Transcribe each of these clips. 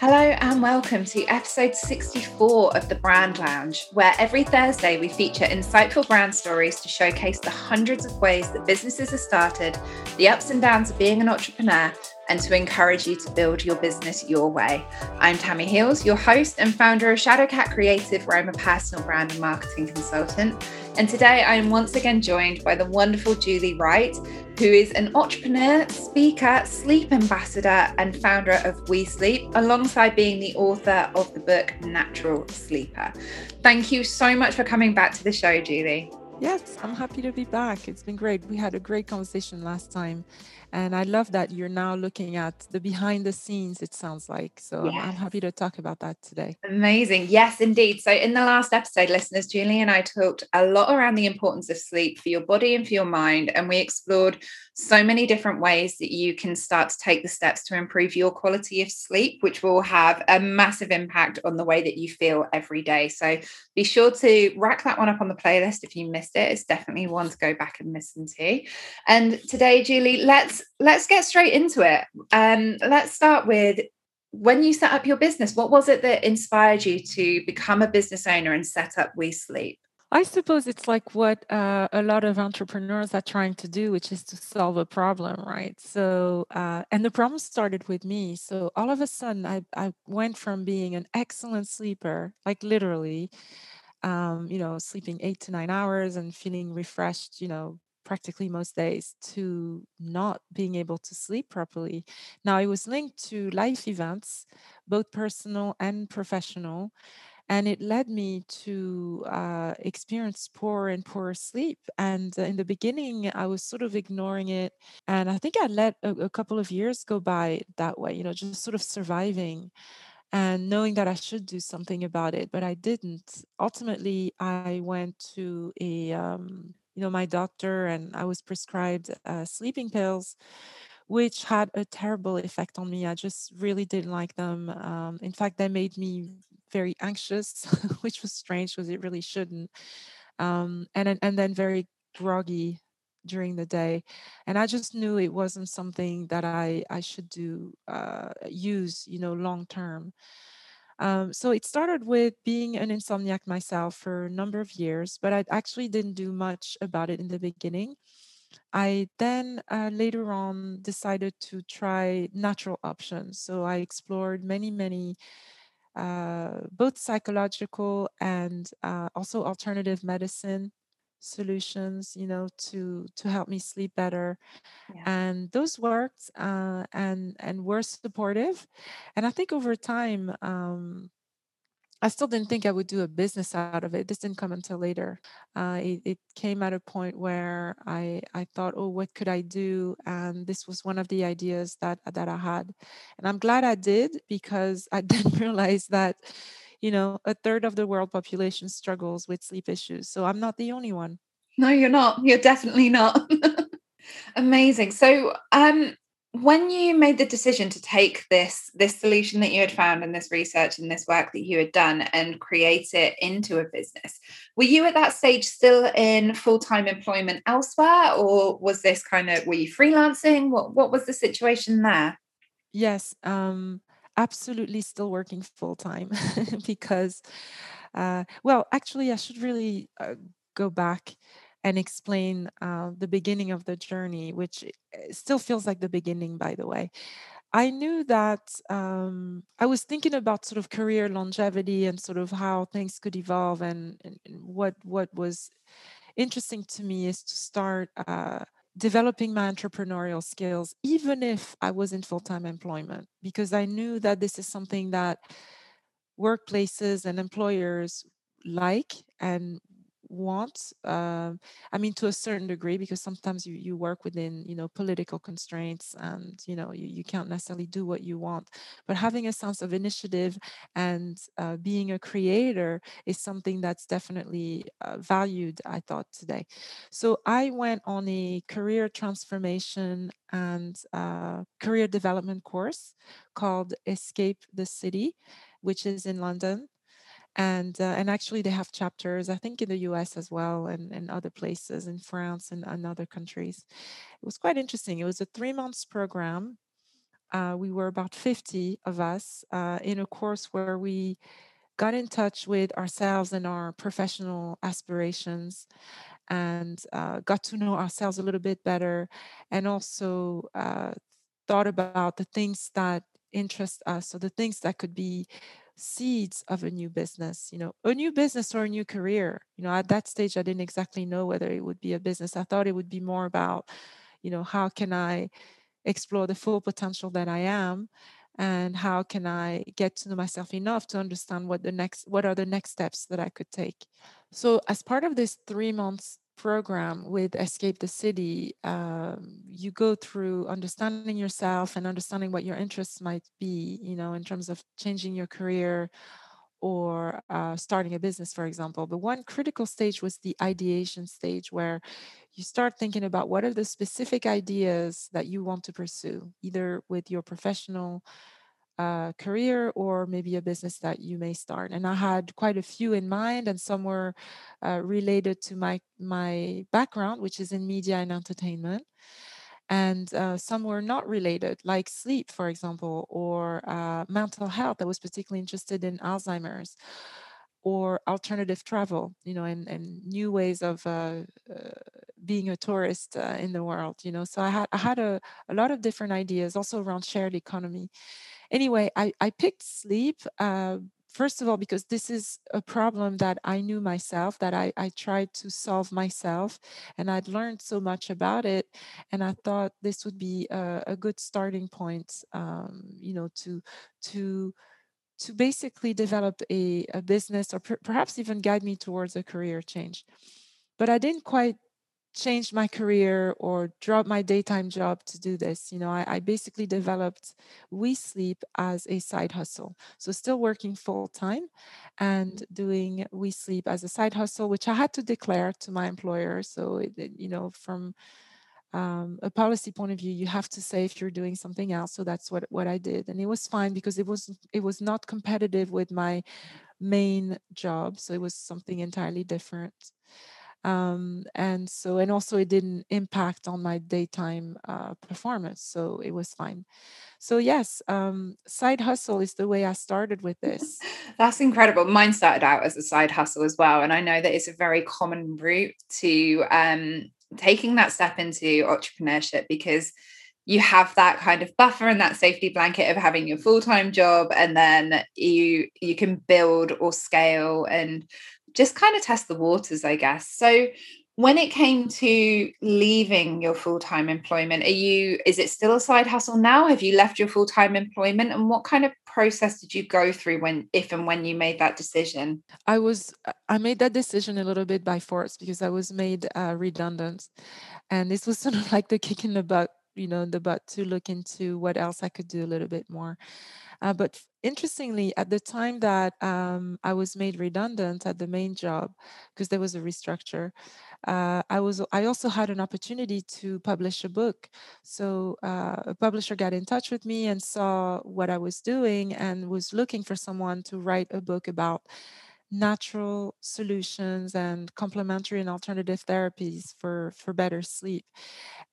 Hello and welcome to episode 64 of the Brand Lounge, where every Thursday we feature insightful brand stories to showcase the hundreds of ways that businesses are started, the ups and downs of being an entrepreneur, and to encourage you to build your business your way. I'm Tammi Heels, your host and founder of Shadowcat Creative, where I'm a personal brand and marketing consultant. And today I am once again joined by the wonderful Julie Wright, who is an entrepreneur, speaker, sleep ambassador, and founder of WeSleep, alongside being the author of the book Natural Sleeper. Thank you so much for coming back to the show, Julie. Yes, I'm happy to be back. It's been great. We had a great conversation last time and I love that you're now looking at the behind the scenes, it sounds like. So yes. I'm, I'm, happy to talk about that today. Amazing. Yes, indeed. So in the last episode, listeners, Julie and I talked a lot around the importance of sleep for your body and for your mind. And we explored so many different ways that you can start to take the steps to improve your quality of sleep, which will have a massive impact on the way that you feel every day. So be sure to rack that one up on the playlist if you missed it. It's definitely one to go back and listen to. And today, Julie, let's let's get straight into it. Um, let's start with when you set up your business. What was it that inspired you to become a business owner and set up WeSleep? I suppose it's like what uh, a lot of entrepreneurs are trying to do, which is to solve a problem, right? So, uh, and the problem started with me. So, all of a sudden, I, I went from being an excellent sleeper, like literally, um, you know, sleeping eight to nine hours and feeling refreshed, you know, practically most days to not being able to sleep properly. Now, it was linked to life events, both personal and professional. And it led me to uh, experience poor and poorer sleep. And in the beginning, I was sort of ignoring it. And I think I let a, a couple of years go by that way, you know, just sort of surviving and knowing that I should do something about it, but I didn't. Ultimately, I went to a um, you know my doctor and i was prescribed uh, sleeping pills which had a terrible effect on me i just really didn't like them um, in fact they made me very anxious which was strange because it really shouldn't um, and and then very groggy during the day and i just knew it wasn't something that i i should do uh, use you know long term um, so it started with being an insomniac myself for a number of years, but I actually didn't do much about it in the beginning. I then uh, later on decided to try natural options. So I explored many, many uh, both psychological and uh, also alternative medicine solutions you know to to help me sleep better yeah. and those worked uh, and and were supportive and i think over time um, I still didn't think I would do a business out of it. This didn't come until later. Uh, it, it, came at a point where I I thought, oh, what could I do? And this was one of the ideas that that I had, and I'm glad I did because I didn't realize that you know, a third of the world population struggles with sleep issues. So I'm not the only one. No, you're not. You're definitely not. Amazing. So, um, when you made the decision to take this this solution that you had found and this research and this work that you had done and create it into a business were you at that stage still in full-time employment elsewhere or was this kind of were you freelancing? What what was the situation there? Yes um absolutely still working full time because, uh, well, actually, I should really uh, go back and explain uh, the beginning of the journey, which eh, still feels like the beginning, by the way. I knew that um, I was thinking about sort of career longevity and sort of how things could evolve, and, and what what was interesting to me is to start uh, developing my entrepreneurial skills, even if I was in full time employment, because I knew that this is something that workplaces and employers like and want um, i mean to a certain degree because sometimes you, you work within you know political constraints and you know you, you can't necessarily do what you want. But having a sense of initiative and uh, being a creator is something that's definitely uh, valued i thought today. So i went on a career transformation and uh, career development course called escape the city which is in london and uh, and actually they have chapters i think in the us as well and, and other places in france and, and other countries. It was quite interesting. It was a three months program. Uh, we were about 50 of us uh, in a course where we got in touch with ourselves and our professional aspirations and uh, got to know ourselves a little bit better and also uh, thought about the things that interest us or the things that could be seeds of a new business you know a new business or a new career. You know at that stage i didn't exactly know whether it would be a business. I thought it would be more about you know how can i explore the full potential that i am and how can i get to know myself enough to understand what the next what are the next steps that i could take. So as part of this three months program with escape the city um, you go through understanding yourself and understanding what your interests might be you know in terms of changing your career or uh, starting a business, for example. But one critical stage was the ideation stage, where you start thinking about what are the specific ideas that you want to pursue, either with your professional uh, career or maybe a business that you may start. And I had quite a few in mind, and some were uh, related to my my background, which is in media and entertainment and uh, some were not related, like sleep, for example, or uh, mental health. I was particularly interested in Alzheimer's or alternative travel, you know, and, and new ways of uh, uh being a tourist uh, in the world, you know. So I had I had a, a lot of different ideas also around shared economy. Anyway, I, I picked sleep uh, first of all because this is a problem that i knew myself that i, I tried to solve myself and i'd learned so much about it and i thought this would be a, a good starting point um, you know to to to basically develop a, a business or per, perhaps even guide me towards a career change. But i didn't quite changed my career or dropped my daytime job to do this. You know, I, I, basically developed WeSleep as a side hustle. So still working full time and doing WeSleep as a side hustle, which I had to declare to my employer. So, it, you know, from um, a policy point of view, you have to say if you're doing something else. So that's what what I did, and it was fine because it was it was not competitive with my main job. So it was something entirely different um, and so and also it didn't impact on my daytime uh, performance so it was fine. So yes um, side hustle is the way i started with this. That's incredible mine started out as a side hustle as well and i know that it's a very common route to um, taking that step into entrepreneurship because you have that kind of buffer and that safety blanket of having your full-time job and then you you can build or scale and just kind of test the waters, I guess. So when it came to leaving your full-time employment, are you is it still a side hustle now? Have you left your full-time employment? And what kind of process did you go through when if and when you made that decision? I was I made that decision a little bit by force because I was made uh, redundant. And this was sort of like the kick in the butt, you know, the butt to look into what else I could do a little bit more. Uh, but interestingly, at the time that um, I was made redundant at the main job, because there was a restructure, uh, I was I also had an opportunity to publish a book. So uh, a publisher got in touch with me and saw what I was doing and was looking for someone to write a book about natural solutions and complementary and alternative therapies for for better sleep.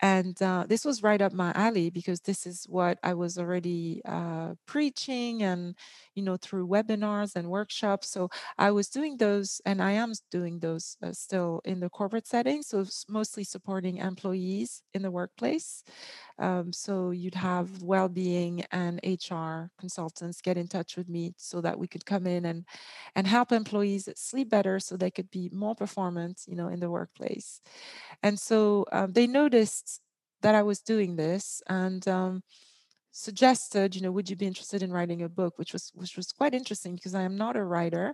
And uh, this was right up my alley because this is what i was already uh, preaching and you know through webinars and workshops. So i was doing those and i am doing those uh, still in the corporate setting. So mostly supporting employees in the workplace. Um, so you'd have well-being and hr consultants get in touch with me so that we could come in and and help employees sleep better so they could be more performant you know in the workplace. And so um, they noticed that i was doing this and um, suggested you know would you be interested in writing a book which was which was quite interesting because i am not a writer.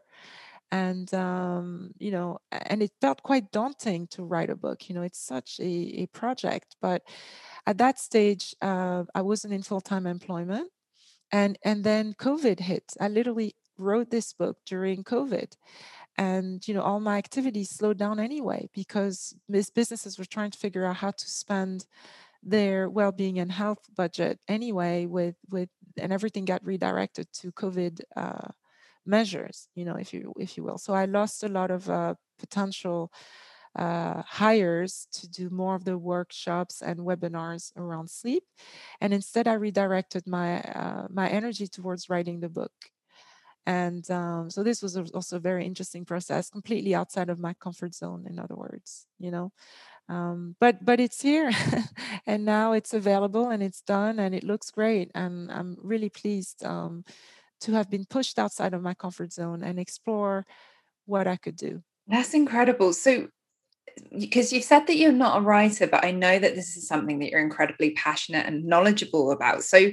And um, you know and it felt quite daunting to write a book you know it's such a, a project but at that stage uh, i wasn't in full-time employment. And and then covid hit. I literally wrote this book during covid and you know all my activities slowed down anyway because businesses were trying to figure out how to spend their well-being and health budget anyway with with and everything got redirected to covid uh, measures you know if you if you will so i lost a lot of uh, potential uh, hires to do more of the workshops and webinars around sleep, and instead I redirected my uh, my energy towards writing the book. And um, so this was also a very interesting process, completely outside of my comfort zone. In other words, you know, um, but but it's here, and now it's available and it's done and it looks great. And I'm really pleased um, to have been pushed outside of my comfort zone and explore what I could do. That's incredible. So because you've said that you're not a writer, but I know that this is something that you're incredibly passionate and knowledgeable about. So,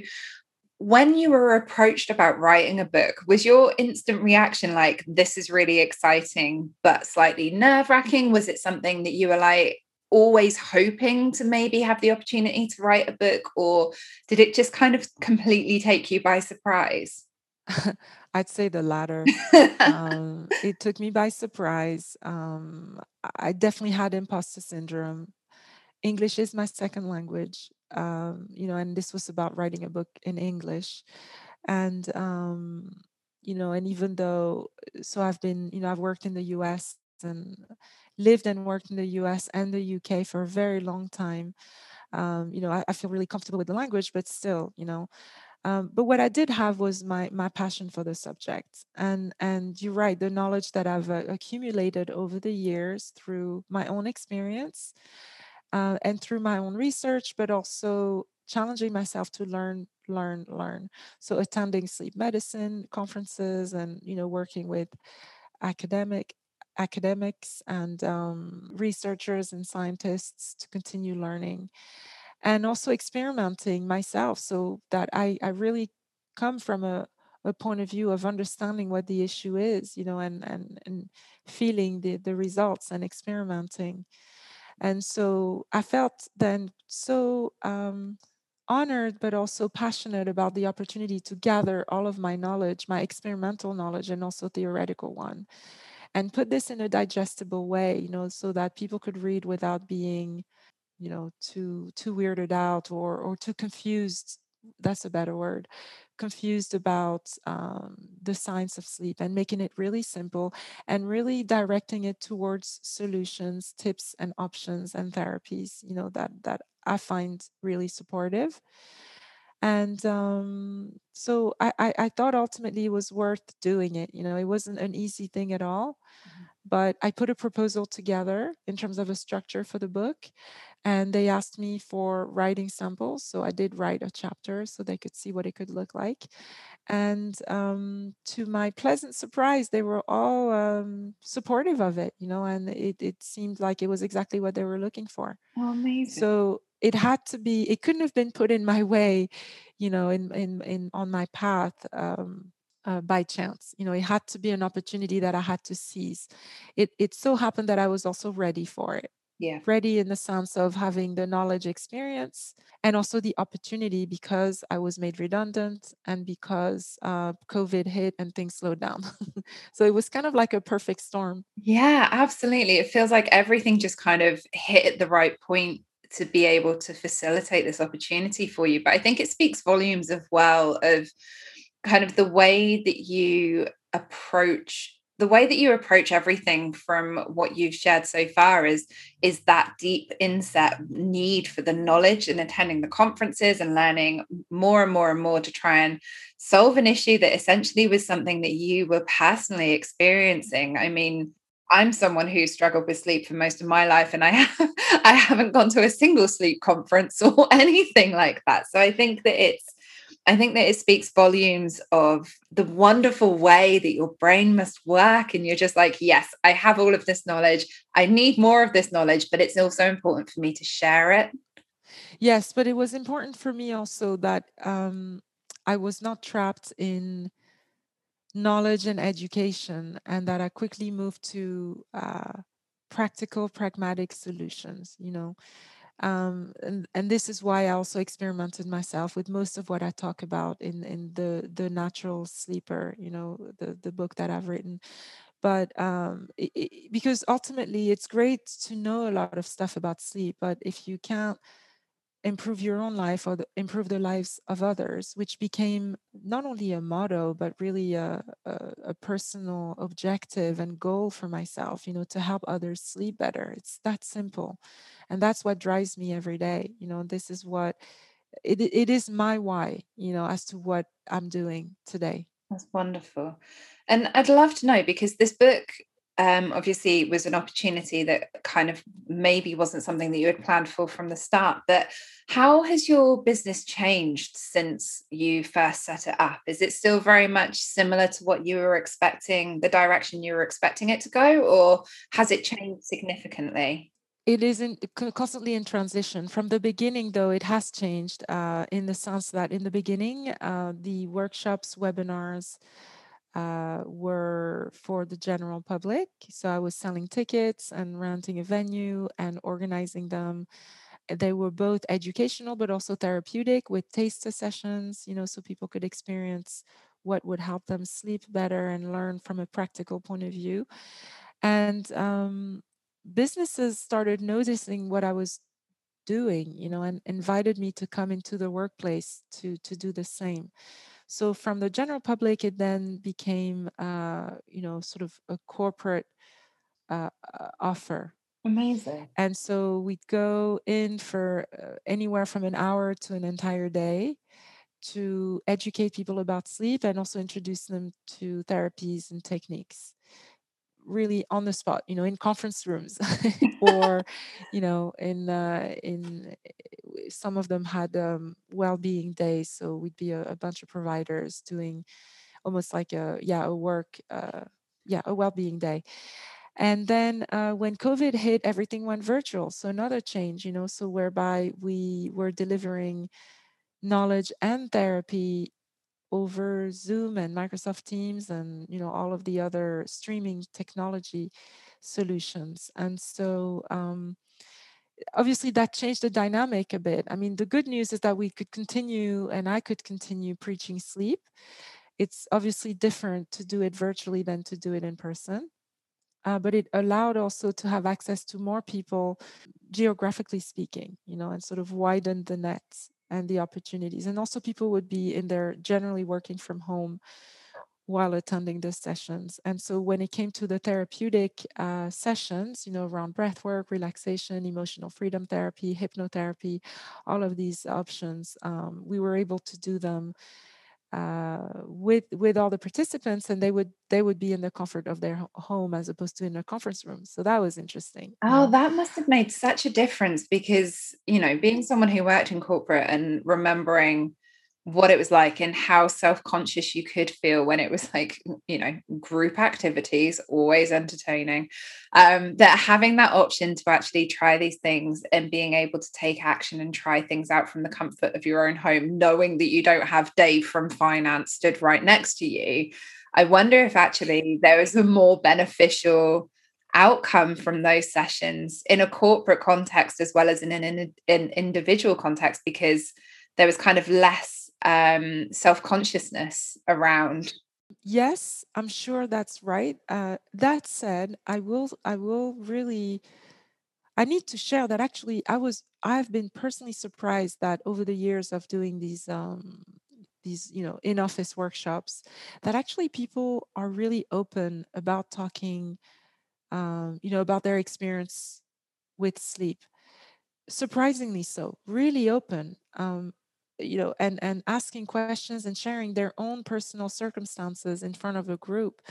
when you were approached about writing a book, was your instant reaction like, this is really exciting, but slightly nerve wracking? Was it something that you were like, always hoping to maybe have the opportunity to write a book, or did it just kind of completely take you by surprise? I'd say the latter. um, it took me by surprise. Um, I definitely had imposter syndrome. English is my second language, um, you know, and this was about writing a book in English. And, um, you know, and even though, so I've been, you know, I've worked in the US and lived and worked in the US and the UK for a very long time. Um, you know, I, I feel really comfortable with the language, but still, you know, um, but what I did have was my my passion for the subject, and and you're right, the knowledge that I've uh, accumulated over the years through my own experience uh, and through my own research, but also challenging myself to learn, learn, learn. So attending sleep medicine conferences, and you know, working with academic academics and um, researchers and scientists to continue learning and also experimenting myself so that I, I really come from a, a point of view of understanding what the issue is, you know, and and and feeling the the results and experimenting. And so I felt then so um, honored, but also passionate about the opportunity to gather all of my knowledge, my experimental knowledge, and also theoretical one, and put this in a digestible way, you know, so that people could read without being you know too too weirded out or or too confused that's a better word confused about um, the science of sleep and making it really simple and really directing it towards solutions tips and options and therapies you know that that i find really supportive and um, so I, I, I thought ultimately it was worth doing it you know it wasn't an easy thing at all mm-hmm. but i put a proposal together in terms of a structure for the book and they asked me for writing samples so i did write a chapter so they could see what it could look like and um, to my pleasant surprise they were all um, supportive of it you know and it, it seemed like it was exactly what they were looking for. Oh, amazing. So it had to be it couldn't have been put in my way you know in in, in on my path um, uh, by chance you know it had to be an opportunity that i had to seize. It it so happened that i was also ready for it yeah. ready in the sense of having the knowledge experience and also the opportunity because i was made redundant and because uh, covid hit and things slowed down. So it was kind of like a perfect storm. Yeah absolutely. It feels like everything just kind of hit at the right point to be able to facilitate this opportunity for you but i think it speaks volumes of well of kind of the way that you approach the way that you approach everything from what you've shared so far is is that deep inset need for the knowledge and attending the conferences and learning more and more and more to try and solve an issue that essentially was something that you were personally experiencing. I mean i'm someone who struggled with sleep for most of my life and i have, i haven't gone to a single sleep conference or anything like that. So i think that it's I think that it speaks volumes of the wonderful way that your brain must work. And you're just like, yes, I have all of this knowledge. I need more of this knowledge, but it's also important for me to share it. Yes, but it was important for me also that um, I was not trapped in knowledge and education, and that I quickly moved to uh, practical, pragmatic solutions. You know, um, and, and this is why I also experimented myself with most of what I talk about in, in the the natural sleeper, you know, the the book that I've written. But um, it, it, because ultimately it's great to know a lot of stuff about sleep, but if you can't improve your own life or the, improve the lives of others, which became not only a motto, but really a, a, a, personal objective and goal for myself, you know, to help others sleep better. It's that simple. And that's what drives me every day. You know, this is what it, it is my why, you know, as to what I'm doing today. That's wonderful. And I'd love to know because this book um, obviously was an opportunity that kind of maybe wasn't something that you had planned for from the start. But how has your business changed since you first set it up? Is it still very much similar to what you were expecting, the direction you were expecting it to go, or has it changed significantly? It is in, constantly in transition. From the beginning, though, it has changed uh, in the sense that in the beginning, uh, the workshops, webinars, uh, were for the general public. So I was selling tickets and renting a venue and organizing them. They were both educational but also therapeutic with taster sessions, you know, so people could experience what would help them sleep better and learn from a practical point of view. And um, businesses started noticing what I was doing, you know, and invited me to come into the workplace to to do the same. So from the general public, it then became, uh, you know, sort of a corporate uh, uh, offer. Amazing. And so we'd go in for uh, anywhere from an hour to an entire day to educate people about sleep and also introduce them to therapies and techniques really on the spot you know in conference rooms or you know in uh, in eh, some of them had um, well-being days so we'd be a, a, bunch of providers doing almost like a yeah a work uh, yeah a well-being day. And then uh, when covid hit everything went virtual so another change you know so whereby we were delivering knowledge and therapy over Zoom and Microsoft Teams and you know all of the other streaming technology solutions. And so um, obviously that changed the dynamic a bit. I mean, the good news is that we could continue and I could continue preaching sleep. It's obviously different to do it virtually than to do it in person. Uh, but it allowed also to have access to more people geographically speaking you know and sort of widen the net and the opportunities. And also, people would be in there generally working from home while attending the sessions. And so, when it came to the therapeutic uh, sessions, you know, around breath work, relaxation, emotional freedom therapy, hypnotherapy, all of these options, um, we were able to do them uh, with with all the participants and they would they would be in the comfort of their home as opposed to in a conference room. So that was interesting. Oh that must have made such a difference because you know being someone who worked in corporate and remembering what it was like and how self-conscious you could feel when it was like you know group activities always entertaining. Um that having that option to actually try these things and being able to take action and try things out from the comfort of your own home knowing that you don't have Dave from finance stood right next to you i wonder if actually there is a more beneficial outcome from those sessions in a corporate context as well as in an, in an individual context because there was kind of less um, self consciousness around. Yes, I'm sure that's right. Uh, that said, I will I will really I need to share that actually I was I've been personally surprised that over the years of doing these um, these you know in office workshops that actually people are really open about talking um, you know about their experience with sleep surprisingly so really open um, you know and and asking questions and sharing their own personal circumstances in front of a group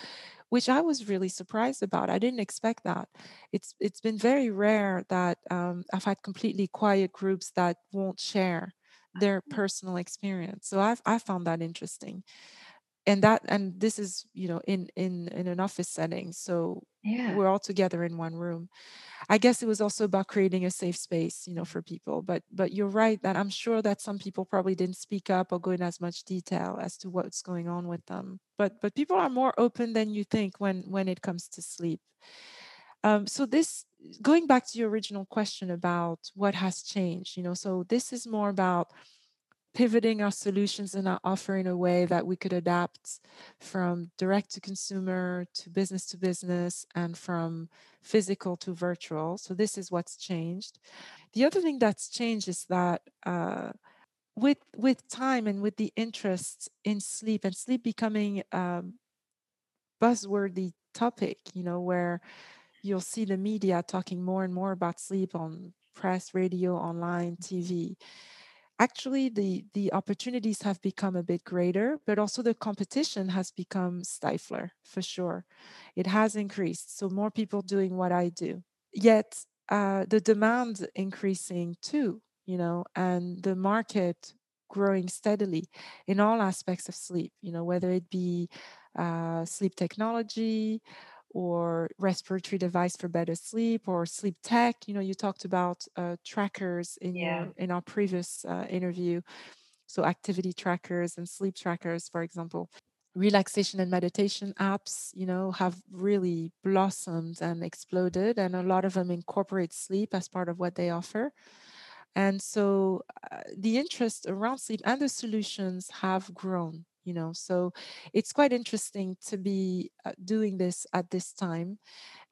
which i was really surprised about i didn't expect that. It's it's been very rare that um, i've had completely quiet groups that won't share their personal experience so i've i found that interesting and that and this is you know in in in an office setting so yeah. we're all together in one room I guess it was also about creating a safe space, you know, for people. But but you're right that I'm sure that some people probably didn't speak up or go in as much detail as to what's going on with them. But but people are more open than you think when when it comes to sleep. Um, so this going back to your original question about what has changed, you know, so this is more about pivoting our solutions and our offer in a way that we could adapt from direct to consumer to business to business and from physical to virtual. So this is what's changed. The other thing that's changed is that uh, with with time and with the interest in sleep and sleep becoming um, buzzworthy topic, you know, where you'll see the media talking more and more about sleep on press, radio, online, TV actually the the opportunities have become a bit greater but also the competition has become stifler for sure. It has increased so more people doing what i do. Yet uh, the demand increasing too you know and the market growing steadily in all aspects of sleep you know whether it be uh, sleep technology or respiratory device for better sleep or sleep tech you know you talked about uh, trackers in yeah. your in our previous uh, interview. So activity trackers and sleep trackers for example. Relaxation and meditation apps you know have really blossomed and exploded and a lot of them incorporate sleep as part of what they offer. And so uh, the interest around sleep and the solutions have grown you know so it's quite interesting to be uh, doing this at this time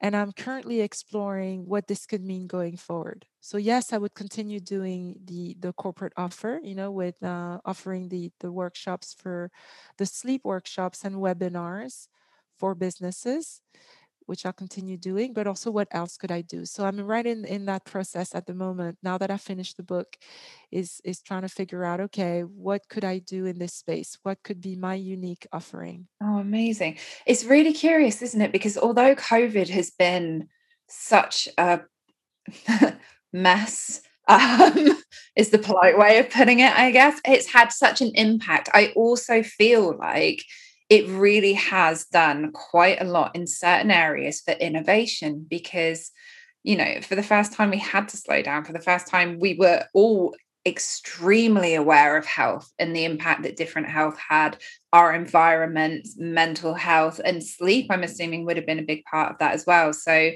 and i'm currently exploring what this could mean going forward. So yes i would continue doing the the corporate offer you know with uh, offering the the workshops for the sleep workshops and webinars for businesses which I'll continue doing, but also what else could I do? So I'm right in, in that process at the moment. Now that I finished the book, is is trying to figure out, okay, what could I do in this space? What could be my unique offering? Oh, amazing. It's really curious, isn't it? Because although COVID has been such a mess, um, is the polite way of putting it, I guess, it's had such an impact. I also feel like it really has done quite a lot in certain areas for innovation because you know for the first time we had to slow down for the first time we were all extremely aware of health and the impact that different health had our environment mental health and sleep i'm assuming would have been a big part of that as well so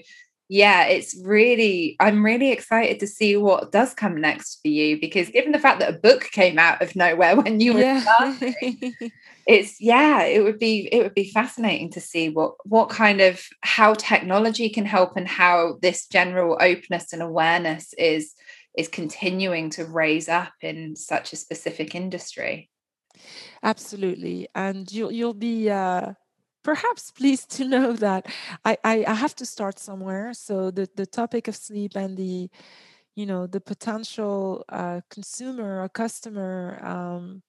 yeah it's really i'm really excited to see what does come next for you because given the fact that a book came out of nowhere when you were yeah. starting it's yeah it would be it would be fascinating to see what what kind of how technology can help and how this general openness and awareness is is continuing to raise up in such a specific industry. Absolutely. And you'll you'll be uh perhaps pleased to know that I, I, I have to start somewhere. So the the topic of sleep and the you know the potential uh, consumer or customer um,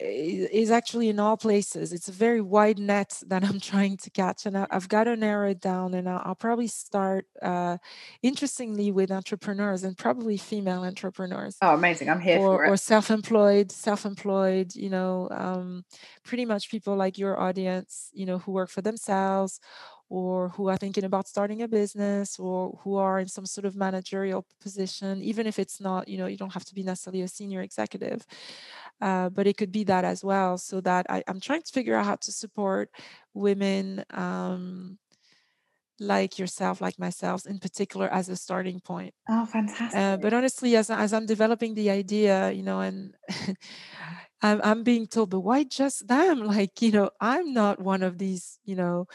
is actually in all places. It's a very wide net that I'm trying to catch, and I, have got to narrow it down. And I'll, I'll probably start, uh, interestingly, with entrepreneurs and probably female entrepreneurs. Oh, amazing! I'm here or, for it. Or self-employed, self-employed. You know, um, pretty much people like your audience. You know, who work for themselves, or who are thinking about starting a business or who are in some sort of managerial position even if it's not you know you don't have to be necessarily a senior executive uh, but it could be that as well. So that I, am trying to figure out how to support women um, like yourself, like myself, in particular, as a starting point. Oh, fantastic! Uh, but honestly, as as I'm developing the idea, you know, and I'm, I'm being told, but why just them? Like, you know, I'm not one of these, you know,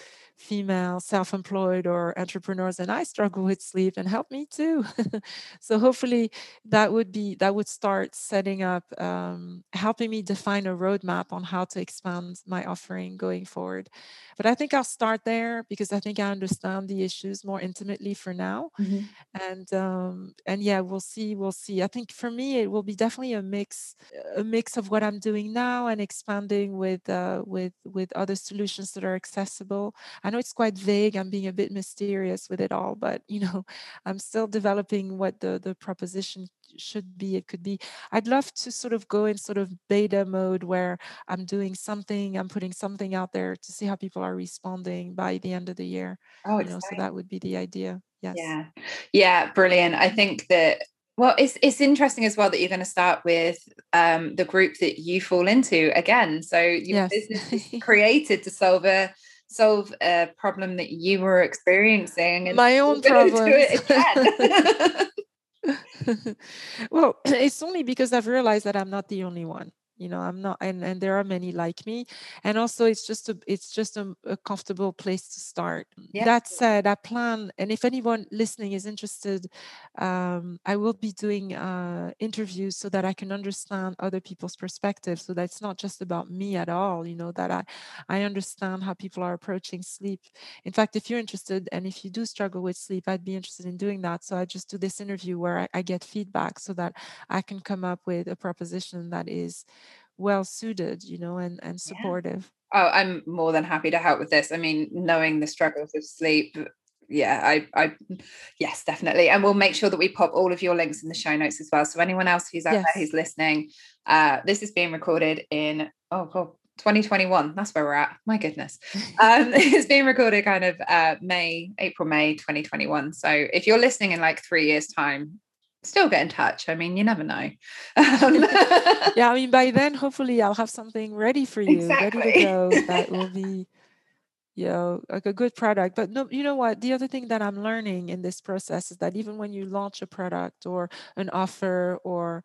female self-employed or entrepreneurs and i struggle with sleep and help me too. So hopefully that would be that would start setting up um, helping me define a roadmap on how to expand my offering going forward. But i think i'll start there because i think i understand the issues more intimately for now. Mm-hmm. and um, and yeah we'll see we'll see. I think for me it will be definitely a mix a mix of what i'm doing now and expanding with uh, with with other solutions that are accessible. I know it's quite vague. I'm being a bit mysterious with it all, but you know, I'm still developing what the the proposition should be. It could be. I'd love to sort of go in sort of beta mode where I'm doing something, I'm putting something out there to see how people are responding by the end of the year. Oh, you know, so that would be the idea. Yes. Yeah. Yeah. Brilliant. I think that well, it's it's interesting as well that you're going to start with um, the group that you fall into again. So your yes. business is created to solve a solve a problem that you were experiencing my own problem well, it's only because I've realized that I'm not the only one you know i'm not and and there are many like me and also it's just a it's just a, a comfortable place to start yeah. that said i plan and if anyone listening is interested um, i will be doing uh, interviews so that i can understand other people's perspectives so that it's not just about me at all you know that i i understand how people are approaching sleep in fact if you're interested and if you do struggle with sleep i'd be interested in doing that so i just do this interview where I, I get feedback so that i can come up with a proposition that is well suited you know and and supportive. Yeah. oh i'm more than happy to help with this. I mean knowing the struggles of sleep yeah i i yes definitely. And we'll make sure that we pop all of your links in the show notes as well. So anyone else who's out yes. there who's listening uh this is being recorded in oh god 2021 that's where we're at. My goodness. Um it's being recorded kind of uh may april may 2021 so if you're listening in like three years time still get in touch. I mean, you never know. Yeah, I mean, by then, hopefully, I'll have something ready for you, exactly. ready to go that will be, you know, like a good product. But no, you know what? The other thing that I'm learning in this process is that even when you launch a product or an offer or,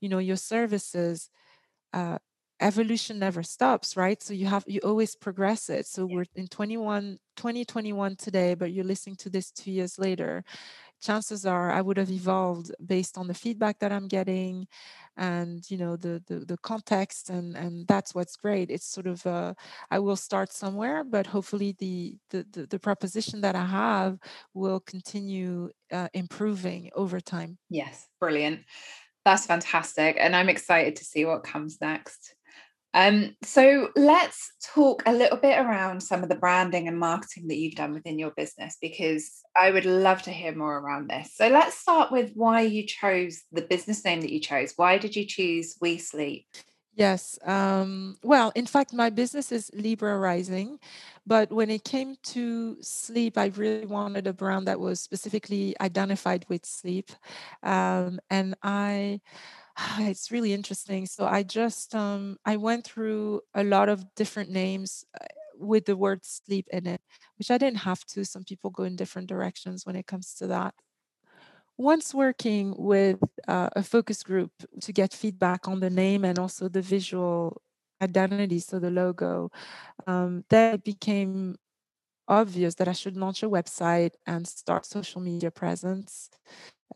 you know, your services, uh, evolution never stops right so you have you always progress it so we're in 21 2021 today but you're listening to this two years later chances are I would have evolved based on the feedback that I'm getting and you know the the, the context and and that's what's great. It's sort of uh, I will start somewhere but hopefully the, the the, the proposition that I have will continue uh, improving over time. Yes brilliant. That's fantastic and I'm excited to see what comes next um, so let's talk a little bit around some of the branding and marketing that you've done within your business because I would love to hear more around this. So let's start with why you chose the business name that you chose. Why did you choose WeSleep? Yes. Um, well, in fact, my business is Libra Rising, but when it came to sleep, I really wanted a brand that was specifically identified with sleep, um, and I it's really interesting. So I just um, I went through a lot of different names uh, with the word sleep in it, which I didn't have to. Some people go in different directions when it comes to that. Once working with uh, a focus group to get feedback on the name and also the visual identity, so the logo, um, became obvious that I should launch a website and start social media presence,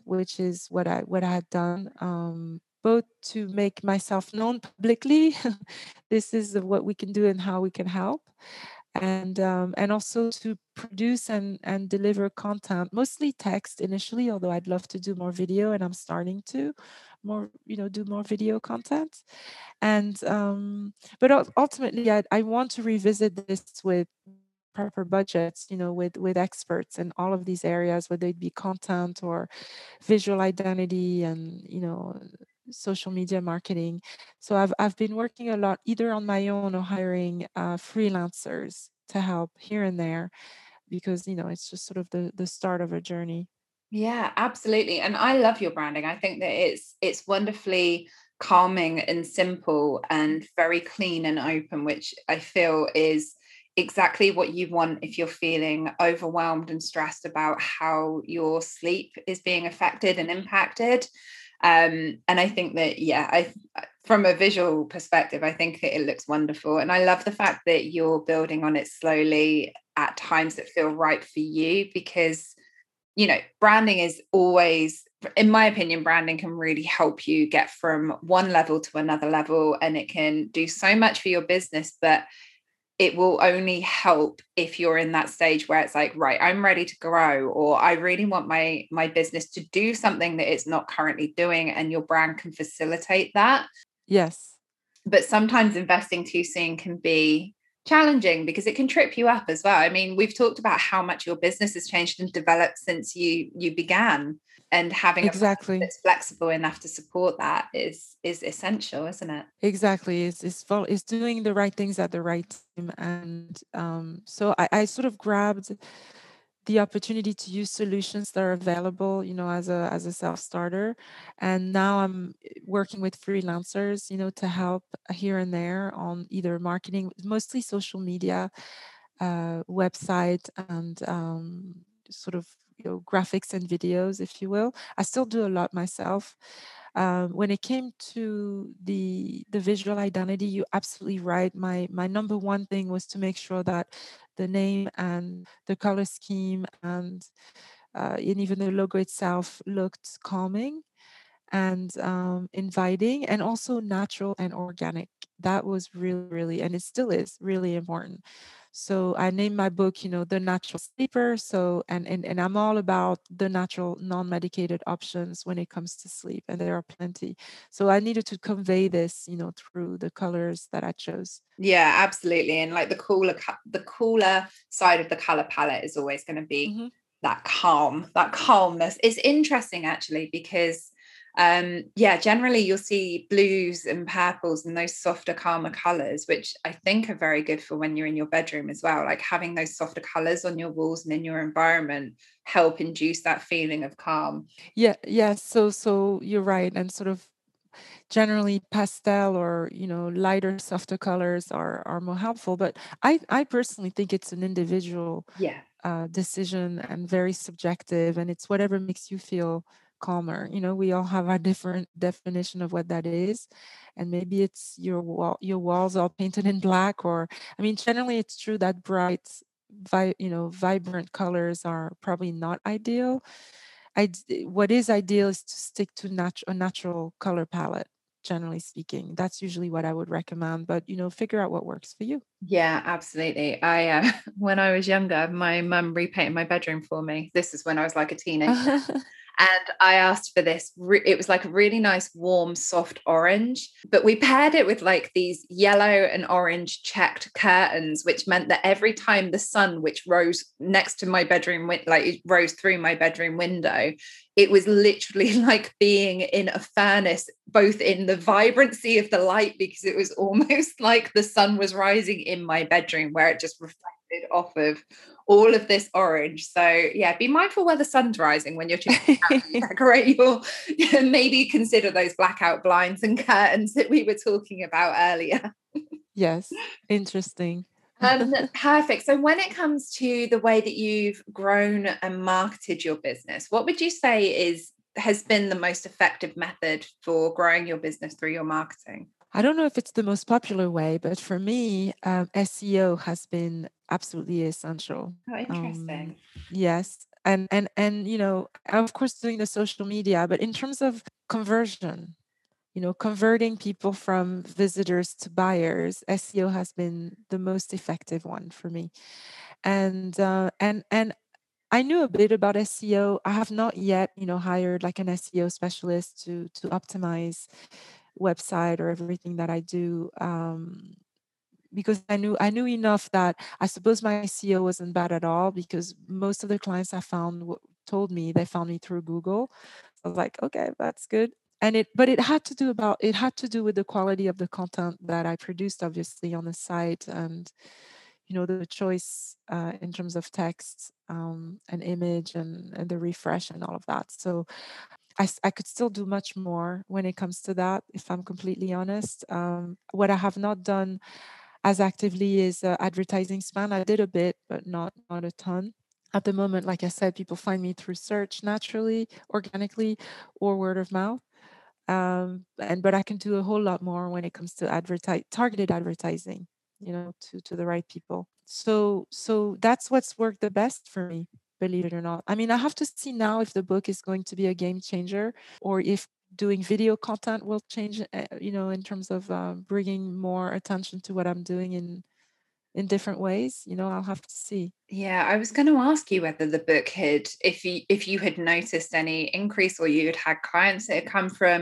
which is what I what I had done. Um, both to make myself known publicly. this is what we can do and how we can help. And um, and also to produce and and deliver content, mostly text initially. Although I'd love to do more video, and I'm starting to more you know do more video content. And um, but ultimately, I I want to revisit this with proper budgets you know with with experts in all of these areas whether it be content or visual identity and you know social media marketing. So I've I've been working a lot either on my own or hiring uh, freelancers to help here and there, because you know it's just sort of the the start of a journey. Yeah, absolutely. And I love your branding. I think that it's it's wonderfully calming and simple and very clean and open, which I feel is exactly what you want if you're feeling overwhelmed and stressed about how your sleep is being affected and impacted um, and I think that, yeah, I from a visual perspective, I think it looks wonderful. And I love the fact that you're building on it slowly at times that feel right for you because, you know, branding is always, in my opinion, branding can really help you get from one level to another level and it can do so much for your business. But it will only help if you're in that stage where it's like right i'm ready to grow or i really want my my business to do something that it's not currently doing and your brand can facilitate that. Yes. But sometimes investing too soon can be challenging because it can trip you up as well. I mean we've talked about how much your business has changed and developed since you you began and having exactly. that's flexible enough to support that is is essential isn't it? Exactly it's it's, it's doing the right things at the right time and um, so I, I sort of grabbed the opportunity to use solutions that are available you know as a as a self-starter and now i'm eh, working with freelancers you know to help here and there on either marketing mostly social media uh, website and um, sort of you know graphics and videos if you will. I still do a lot myself. Um, when it came to the the visual identity you're absolutely right. My my number one thing was to make sure that the name and the color scheme and uh, and even the logo itself looked calming and um, inviting and also natural and organic. That was really really and it still is really important so i named my book you know the natural sleeper. So and and, and i'm all about the natural non-medicated options when it comes to sleep and there are plenty. So i needed to convey this you know through the colors that i chose. Yeah absolutely and like the cooler the cooler side of the color palette is always going to be mm-hmm. that calm that calmness. It's interesting actually because um yeah generally you'll see blues and purples and those softer calmer colors which i think are very good for when you're in your bedroom as well. Like having those softer colors on your walls and in your environment help induce that feeling of calm. Yeah yeah so so you're right and sort of generally pastel or you know lighter softer colors are are more helpful but i i personally think it's an individual yeah. uh, decision and very subjective and it's whatever makes you feel calmer you know we all have our different definition of what that is and maybe it's your wall your walls all painted in black or i mean generally it's true that bright vi- you know vibrant colors are probably not ideal. I, what is ideal is to stick to nat- a natural color palette generally speaking. That's usually what i would recommend but you know figure out what works for you. Yeah absolutely. I uh, when i was younger my mum repainted my bedroom for me. This is when i was like a teenager and I asked for this. It was like a really nice, warm, soft orange, but we paired it with like these yellow and orange checked curtains, which meant that every time the sun, which rose next to my bedroom, like it rose through my bedroom window, it was literally like being in a furnace, both in the vibrancy of the light, because it was almost like the sun was rising in my bedroom, where it just reflected off of all of this orange. So yeah, be mindful where the sun's rising when you're choosing to decorate your maybe consider those blackout blinds and curtains that we were talking about earlier. yes, interesting. um, perfect. So, when it comes to the way that you've grown and marketed your business, what would you say is has been the most effective method for growing your business through your marketing? I don't know if it's the most popular way, but for me, um, SEO has been absolutely essential. Oh, interesting. Um, yes, and and and you know, of course, doing the social media, but in terms of conversion, you know, converting people from visitors to buyers, SEO has been the most effective one for me, and uh, and and I knew a bit about SEO. I have not yet, you know, hired like an SEO specialist to to optimize website or everything that I do um, because I knew I knew enough that I suppose my SEO wasn't bad at all because most of the clients I found told me they found me through Google. So I was like, okay, that's good. And it, but it had to do about it had to do with the quality of the content that I produced, obviously on the site, and you know the choice uh, in terms of text um, and image and and the refresh and all of that. So I, I could still do much more when it comes to that, if I'm completely honest. Um, what I have not done as actively is uh, advertising spend. I did a bit, but not not a ton. At the moment, like I said, people find me through search naturally, organically, or word of mouth. Um, and but I can do a whole lot more when it comes to advertise targeted advertising, you know, to to the right people. So so that's what's worked the best for me believe it or not. I mean, I have to see now if the book is going to be a game changer or if doing video content will change, uh, you know, in terms of uh, bringing more attention to what I'm doing in in different ways you know i'll have to see. Yeah i was going to ask you whether the book had if you if you had noticed any increase or you had had clients that had come from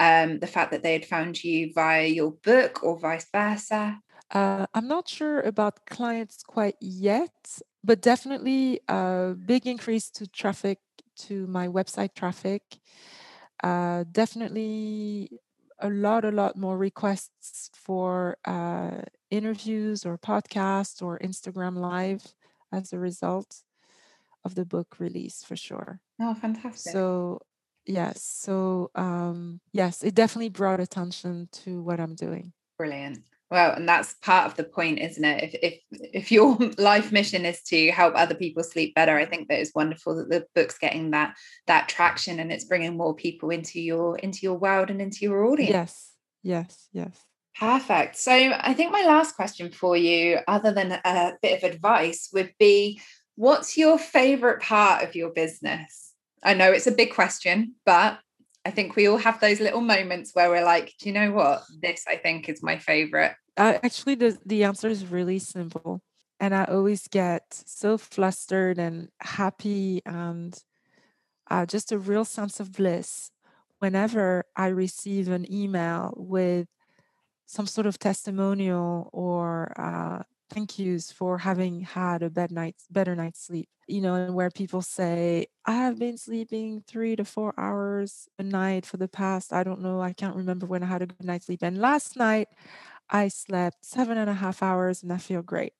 um, the fact that they had found you via your book or vice versa? Uh, i'm not sure about clients quite yet but definitely a big increase to traffic to my website traffic. Uh, definitely a lot, a lot more requests for uh, interviews or podcasts or Instagram Live as a result of the book release for sure. Oh, fantastic. So, yes. So, um, yes, it definitely brought attention to what I'm doing. Brilliant. Well, and that's part of the point, isn't it? If if if your life mission is to help other people sleep better, I think that it's wonderful that the book's getting that that traction and it's bringing more people into your into your world and into your audience. Yes, yes, yes. Perfect. So I think my last question for you, other than a bit of advice, would be what's your favorite part of your business? I know it's a big question, but I think we all have those little moments where we're like, do you know what? This I think is my favorite. Uh, actually, the, the answer is really simple. And I always get so flustered and happy and uh, just a real sense of bliss whenever I receive an email with some sort of testimonial or uh, thank yous for having had a bad better night's sleep. You know, and where people say, I have been sleeping three to four hours a night for the past, I don't know, I can't remember when I had a good night's sleep. And last night I slept seven and a half hours and I feel great.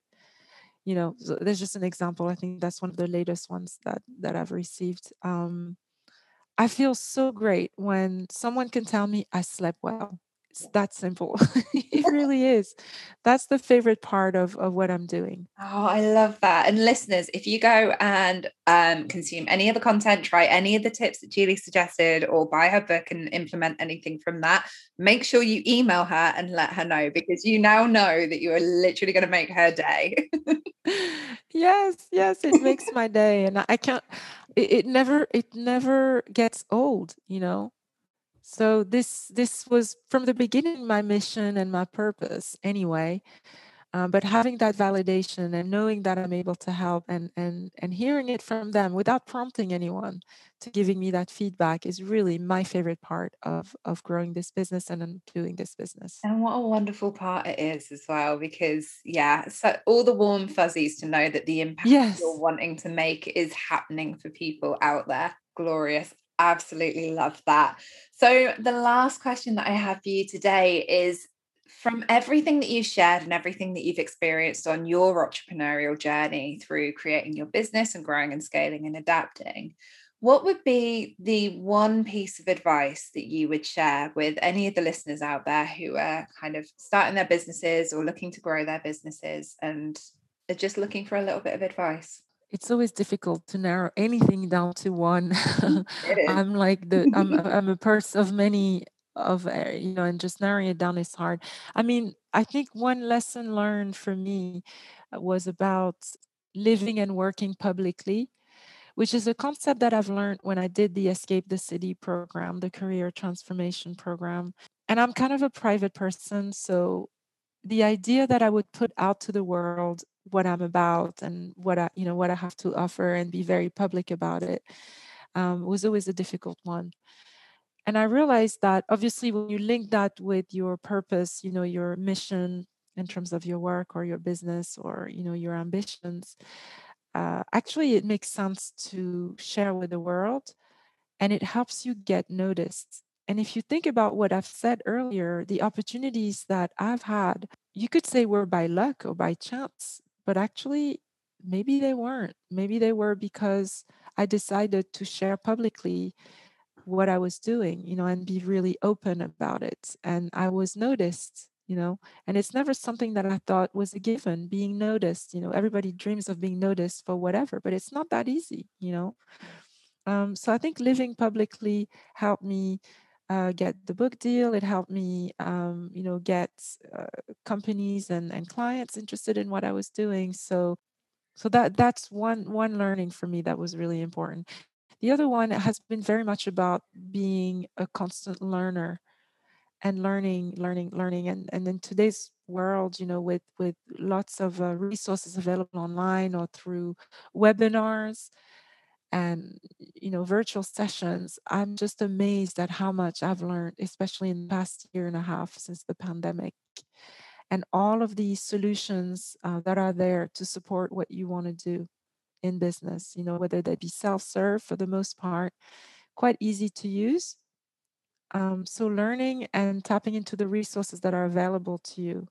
You know, so there's just an example. I think that's one of the latest ones that that I've received. Um, I feel so great when someone can tell me I slept well it's that simple. it really is. That's the favorite part of, of what I'm doing. Oh, I love that. And listeners, if you go and um, consume any of the content, try any of the tips that Julie suggested, or buy her book and implement anything from that, make sure you email her and let her know because you now know that you are literally going to make her day. yes, yes, it makes my day. And I can't, it, it never, it never gets old, you know? So this this was from the beginning my mission and my purpose anyway uh, but having that validation and knowing that i'm able to help and and and hearing it from them without prompting anyone to giving me that feedback is really my favorite part of of growing this business and doing this business. And what a wonderful part it is as well because yeah so all the warm fuzzies to know that the impact yes. you're wanting to make is happening for people out there. Glorious absolutely love that. So, the last question that I have for you today is from everything that you've shared and everything that you've experienced on your entrepreneurial journey through creating your business and growing and scaling and adapting, what would be the one piece of advice that you would share with any of the listeners out there who are kind of starting their businesses or looking to grow their businesses and are just looking for a little bit of advice? It's always difficult to narrow anything down to one. I'm like the I'm I'm a person of many of uh, you know, and just narrowing it down is hard. I mean, I think one lesson learned for me uh, was about living and working publicly, which is a concept that I've learned when I did the Escape the City program, the career transformation program. And I'm kind of a private person, so the idea that I would put out to the world what I'm about and what I, you know, what I have to offer and be very public about it um, was always a difficult one. And I realized that obviously when you link that with your purpose, you know, your mission in terms of your work or your business or you know your ambitions, uh, actually it makes sense to share with the world, and it helps you get noticed. And if you think about what I've said earlier, the opportunities that I've had, you could say were by luck or by chance, but actually maybe they weren't. Maybe they were because i decided to share publicly what i was doing you know and be really open about it and i was noticed you know and it's never something that i thought was a given being noticed you know everybody dreams of being noticed for whatever but it's not that easy you know? Um, so i think living publicly helped me uh, get the book deal. It helped me, um, you know, get uh, companies and, and clients interested in what I was doing. So, so that that's one one learning for me that was really important. The other one has been very much about being a constant learner and learning, learning, learning. And and in today's world, you know, with with lots of uh, resources available online or through webinars, and you know virtual sessions i'm just amazed at how much i've learned especially in the past year and a half since the pandemic and all of these solutions uh, that are there to support what you want to do in business you know whether they be self-serve for the most part quite easy to use um, so learning and tapping into the resources that are available to you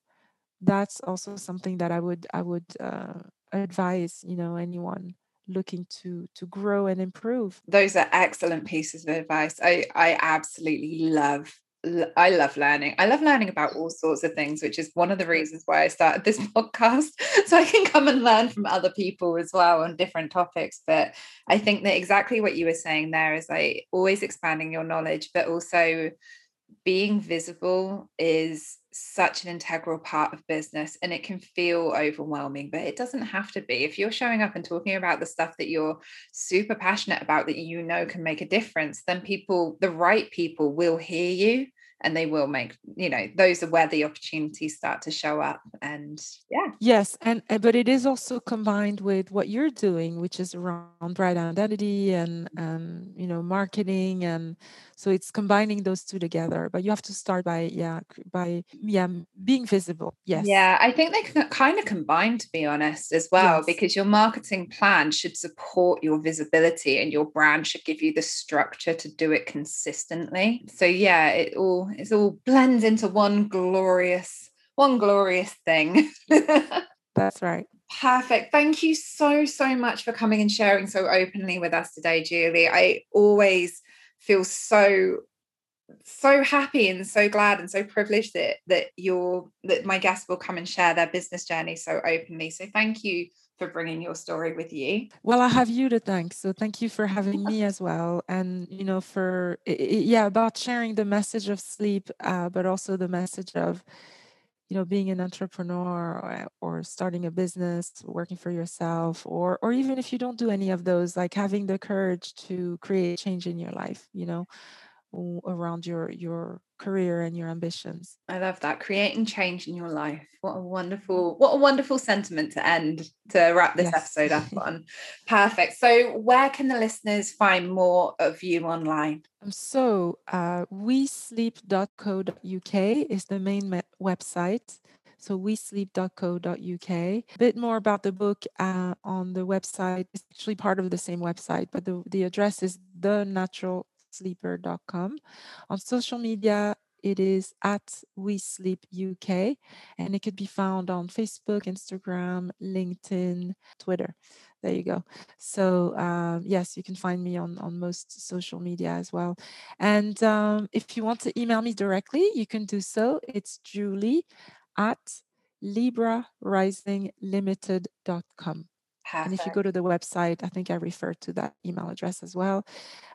that's also something that i would i would uh, advise you know anyone looking to to grow and improve those are excellent pieces of advice i i absolutely love I love learning. I love learning about all sorts of things, which is one of the reasons why I started this podcast. So I can come and learn from other people as well on different topics. But I think that exactly what you were saying there is like always expanding your knowledge, but also being visible is such an integral part of business and it can feel overwhelming but it doesn't have to be. If you're showing up and talking about the stuff that you're super passionate about that you know can make a difference then people the right people will hear you and they will make you know those are where the opportunities start to show up and yeah yes and eh, but it is also combined with what you're doing which is around brand identity and and you know marketing and so it's combining those two together but you have to start by yeah by yeah being visible yes yeah i think they can kind of combine to be honest as well yes. because your marketing plan should support your visibility and your brand should give you the structure to do it consistently so yeah it all it's all blends into one glorious one glorious thing that's right Perfect. Thank you so, so much for coming and sharing so openly with us today, Julie. I always feel so so happy and so glad and so privileged that that you're that my guests will come and share their business journey so openly so thank you for bringing your story with you. Well i have you to thank so thank you for having me as well. And you know for yeah about sharing the message of sleep uh, but also the message of you know being an entrepreneur or, or, starting a business working for yourself or or even if you don't do any of those like having the courage to create change in your life you know around your your career and your ambitions i love that creating change in your life what a wonderful what a wonderful sentiment to end to wrap this yes. episode up on perfect so where can the listeners find more of you online um, so uh, wesleep.co.uk is the main me- website so wesleep.co.uk. A bit more about the book uh, on the website. It's actually part of the same website, but the, the address is the natural sleeper.com. On social media, it is at WeSleep UK, and it could be found on Facebook, Instagram, LinkedIn, Twitter. There you go. So um, yes, you can find me on on most social media as well. And um, if you want to email me directly, you can do so. It's Julie at librarising.limited.com. Perfect. And if you go to the website, I think I referred to that email address as well.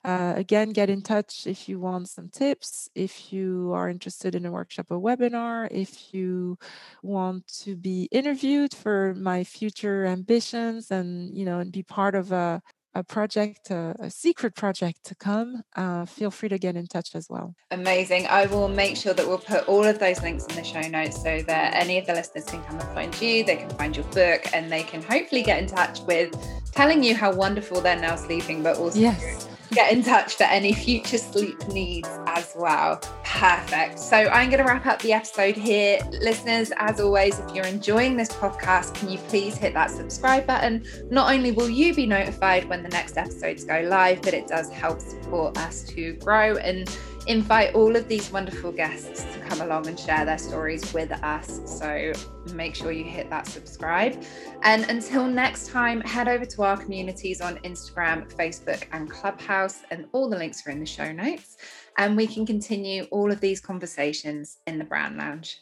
Uh, again, get in touch if you want some tips, if you are interested in a workshop or webinar, if you want to be interviewed for my future ambitions and, you know, and be part of a, a project, a, a, secret project to come, uh, feel free to get in touch as well. Amazing. I will make sure that we'll put all of those links in the show notes so that any of the listeners can come and find you, they can find your book, and they can hopefully get in touch with telling you how wonderful they're now sleeping, but also yes get in touch for any future sleep needs as well. Perfect. So I'm going to wrap up the episode here. Listeners, as always, if you're enjoying this podcast, can you please hit that subscribe button? Not only will you be notified when the next episodes go live, but it does help support us to grow and invite all of these wonderful guests to come along and share their stories with us. So make sure you hit that subscribe. And until next time, head over to our communities on Instagram, Facebook, and Clubhouse, and all the links are in the show notes. And we can continue all of these conversations in the Brand Lounge.